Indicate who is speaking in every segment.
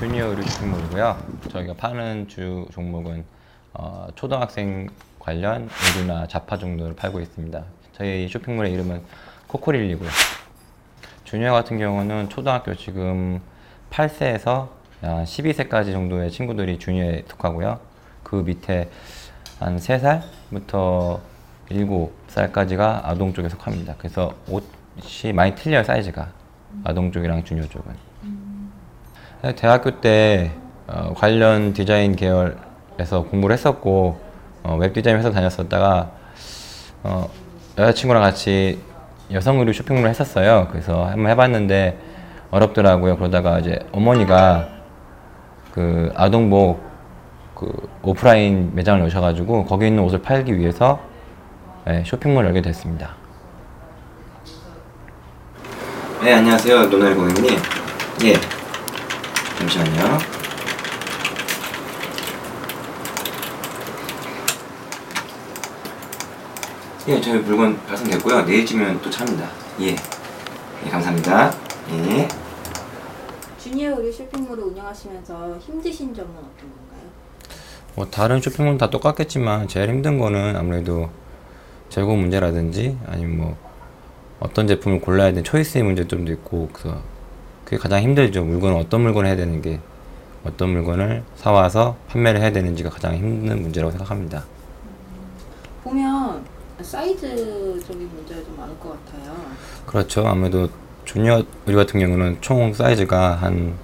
Speaker 1: 주니어 의류 쇼핑몰이고요. 저희가 파는 주 종목은 어, 초등학생 관련 의류나 잡화 정도를 팔고 있습니다. 저희 쇼핑몰의 이름은 코코릴리고요. 주니어 같은 경우는 초등학교 지금 8세에서 12세까지 정도의 친구들이 주니어에 속하고요. 그 밑에 한 3살부터 7살까지가 아동 쪽에 속합니다. 그래서 옷이 많이 틀려요, 사이즈가. 아동 쪽이랑 주니어 쪽은. 대학교 때 어, 관련 디자인 계열에서 공부를 했었고 어, 웹 디자인 회사 다녔었다가 어, 여자친구랑 같이 여성 의류 쇼핑몰을 했었어요. 그래서 한번 해봤는데 어렵더라고요. 그러다가 이제 어머니가 그 아동복 그 오프라인 매장을 여셔가지고 거기 있는 옷을 팔기 위해서 네, 쇼핑몰을 열게 됐습니다. 네 안녕하세요 노날 고객님. 예 잠시만요. 예, 저희 물건 발송됐고요. 내일쯤이면 또 차입니다. 예. 예, 감사합니다. 예.
Speaker 2: 주니어 의류 쇼핑몰을 운영하시면서 힘드신 점은 어떤 건가요?
Speaker 1: 뭐 다른 쇼핑몰은 다 똑같겠지만 제일 힘든 거는 아무래도 재고 문제라든지 아니면 뭐 어떤 제품을 골라야 되는 초이스의 문제점도 있고 그래서 그게 가장 힘들죠. 물건을 어떤 물건을 해야 되는 게 어떤 물건을 사와서 판매를 해야 되는지가 가장 힘든 문제라고 생각합니다.
Speaker 2: 보면 사이즈적인 문제가 좀 많을 것 같아요.
Speaker 1: 그렇죠. 아무래도 주니어 의류 같은 경우는 총 사이즈가 한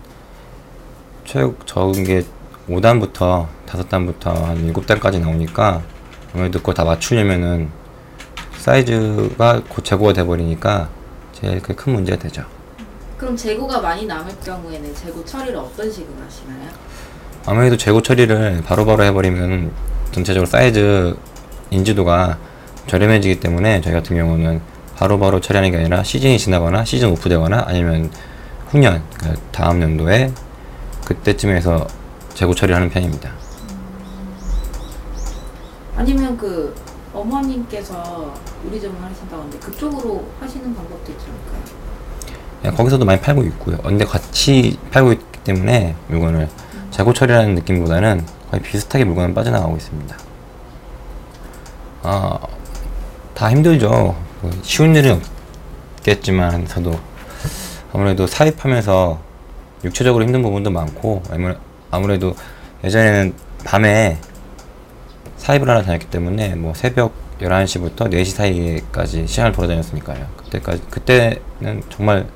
Speaker 1: 최 적은 게 5단부터 5단부터 한 7단까지 나오니까 아무래도 그거 다 맞추려면은 사이즈가 곧 재고가 돼버리니까 제일 큰 문제가 되죠.
Speaker 2: 그럼 재고가 많이 남을 경우에는 재고 처리를 어떤 식으로 하시나요?
Speaker 1: 아무래도 재고 처리를 바로바로 해버리면 전체적으로 사이즈 인지도가 저렴해지기 때문에 저희 같은 경우는 바로바로 처리하는 게 아니라 시즌이 지나거나 시즌 오프되거나 아니면 후년 그러니까 다음 연도에 그때쯤에서 재고 처리하는 편입니다.
Speaker 2: 아니면 그 어머님께서 요리 전문 하신다고 하는데 그쪽으로 하시는 방법도 있지 않을까요?
Speaker 1: 예, 거기서도 많이 팔고 있고요. 근데 같이 팔고 있기 때문에 물건을 재고 처리하는 느낌보다는 거의 비슷하게 물건은 빠져나가고 있습니다. 아, 다 힘들죠. 뭐 쉬운 일은 없겠지만 저도 아무래도 사입하면서 육체적으로 힘든 부분도 많고 아무- 아무래도 예전에는 밤에 사입을 하러 다녔기 때문에 뭐 새벽 11시부터 4시 사이까지 시간을 돌아다녔으니까요. 그때까지 그때는 정말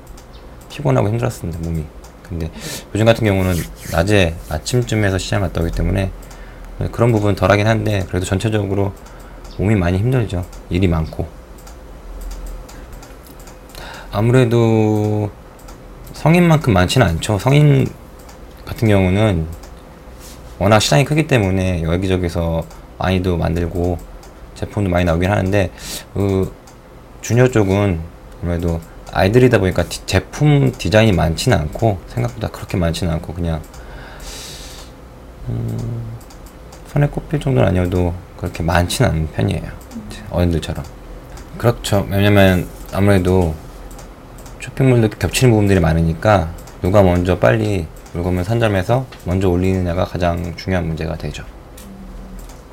Speaker 1: 피곤하고 힘들었습니다 몸이. 근데 요즘 같은 경우는 낮에 아침쯤에서 시장 갔다 오기 때문에 그런 부분은 덜하긴 한데 그래도 전체적으로 몸이 많이 힘들죠. 일이 많고. 아무래도 성인만큼 많지는 않죠. 성인 같은 경우는 워낙 시장이 크기 때문에 여기저기서 많이도 만들고 제품도 많이 나오긴 하는데 그 주니어 쪽은 아무래도 아이들이다 보니까 디- 제품 디자인이 많지는 않고 생각보다 그렇게 많지는 않고 그냥 음, 손에 꼽힐 정도는 아니어도 그렇게 많지는 않은 편이에요 어른들처럼 그렇죠 왜냐면 아무래도 쇼핑몰도 겹치는 부분들이 많으니까 누가 먼저 빨리 물건을 선점해서 먼저 올리느냐가 가장 중요한 문제가 되죠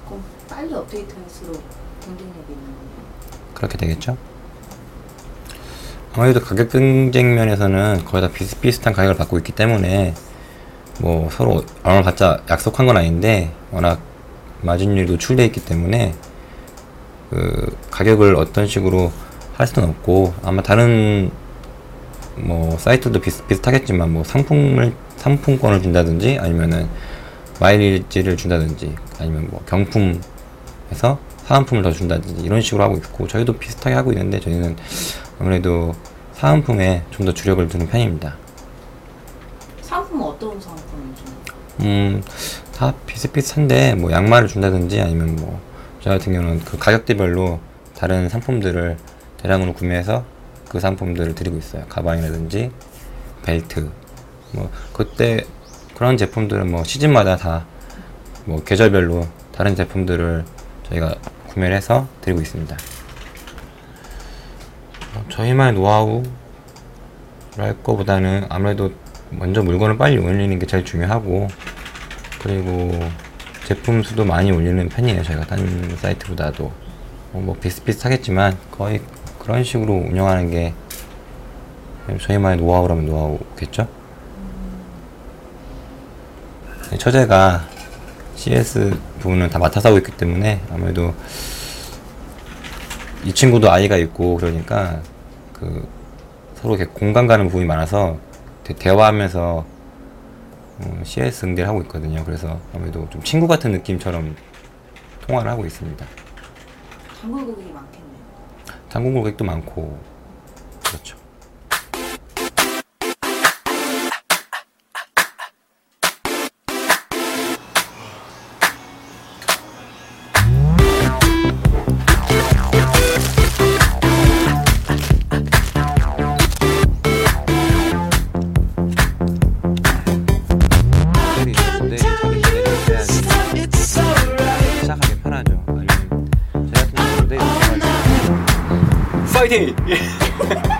Speaker 2: 그럼 빨리 업데이트할수록 경쟁력이 있는 거예요.
Speaker 1: 그렇게 되겠죠? 아무래도 가격 경쟁 면에서는 거의 다 비슷비슷한 가격을 받고 있기 때문에 뭐 서로 얼마 받자 약속한 건 아닌데 워낙 마진율이 노출돼 있기 때문에 그 가격을 어떤 식으로 할 수는 없고 아마 다른 뭐 사이트도 비슷비슷하겠지만 뭐 상품을 상품권을 준다든지 아니면은 마일리지를 준다든지 아니면 뭐 경품에서 사은품을 더 준다든지 이런 식으로 하고 있고 저희도 비슷하게 하고 있는데 저희는 아무래도 사은품에 좀 더 주력을 두는 편입니다.
Speaker 2: 상품은 어떤 상품을 주나요?
Speaker 1: 음, 다 비슷비슷한데 뭐 양말을 준다든지 아니면 뭐 저 같은 경우는 그 가격대별로 다른 상품들을 대량으로 구매해서 그 상품들을 드리고 있어요. 가방이라든지 벨트 뭐 그때 그런 제품들은 뭐 시즌마다 다 뭐 계절별로 다른 제품들을 저희가 구매를 해서 드리고 있습니다. 어, 저희만의 노하우랄 거보다는 아무래도 먼저 물건을 빨리 올리는 게 제일 중요하고 그리고 제품 수도 많이 올리는 편이에요. 저희가 딴 사이트보다도 어, 뭐 비슷비슷하겠지만 거의 그런 식으로 운영하는 게 저희만의 노하우라면 노하우겠죠. 처제가 CS 부분은 다 맡아서 하고 있기 때문에 아무래도 이 친구도 아이가 있고 그러니까 그 서로 이렇게 공감 가는 부분이 많아서 대- 대화하면서 어, CS 응대를 하고 있거든요. 그래서 아무래도 좀 친구 같은 느낌처럼 통화를 하고 있습니다.
Speaker 2: 단골 고객이 많겠네요.
Speaker 1: 단골 고객도 많고 그렇죠. 아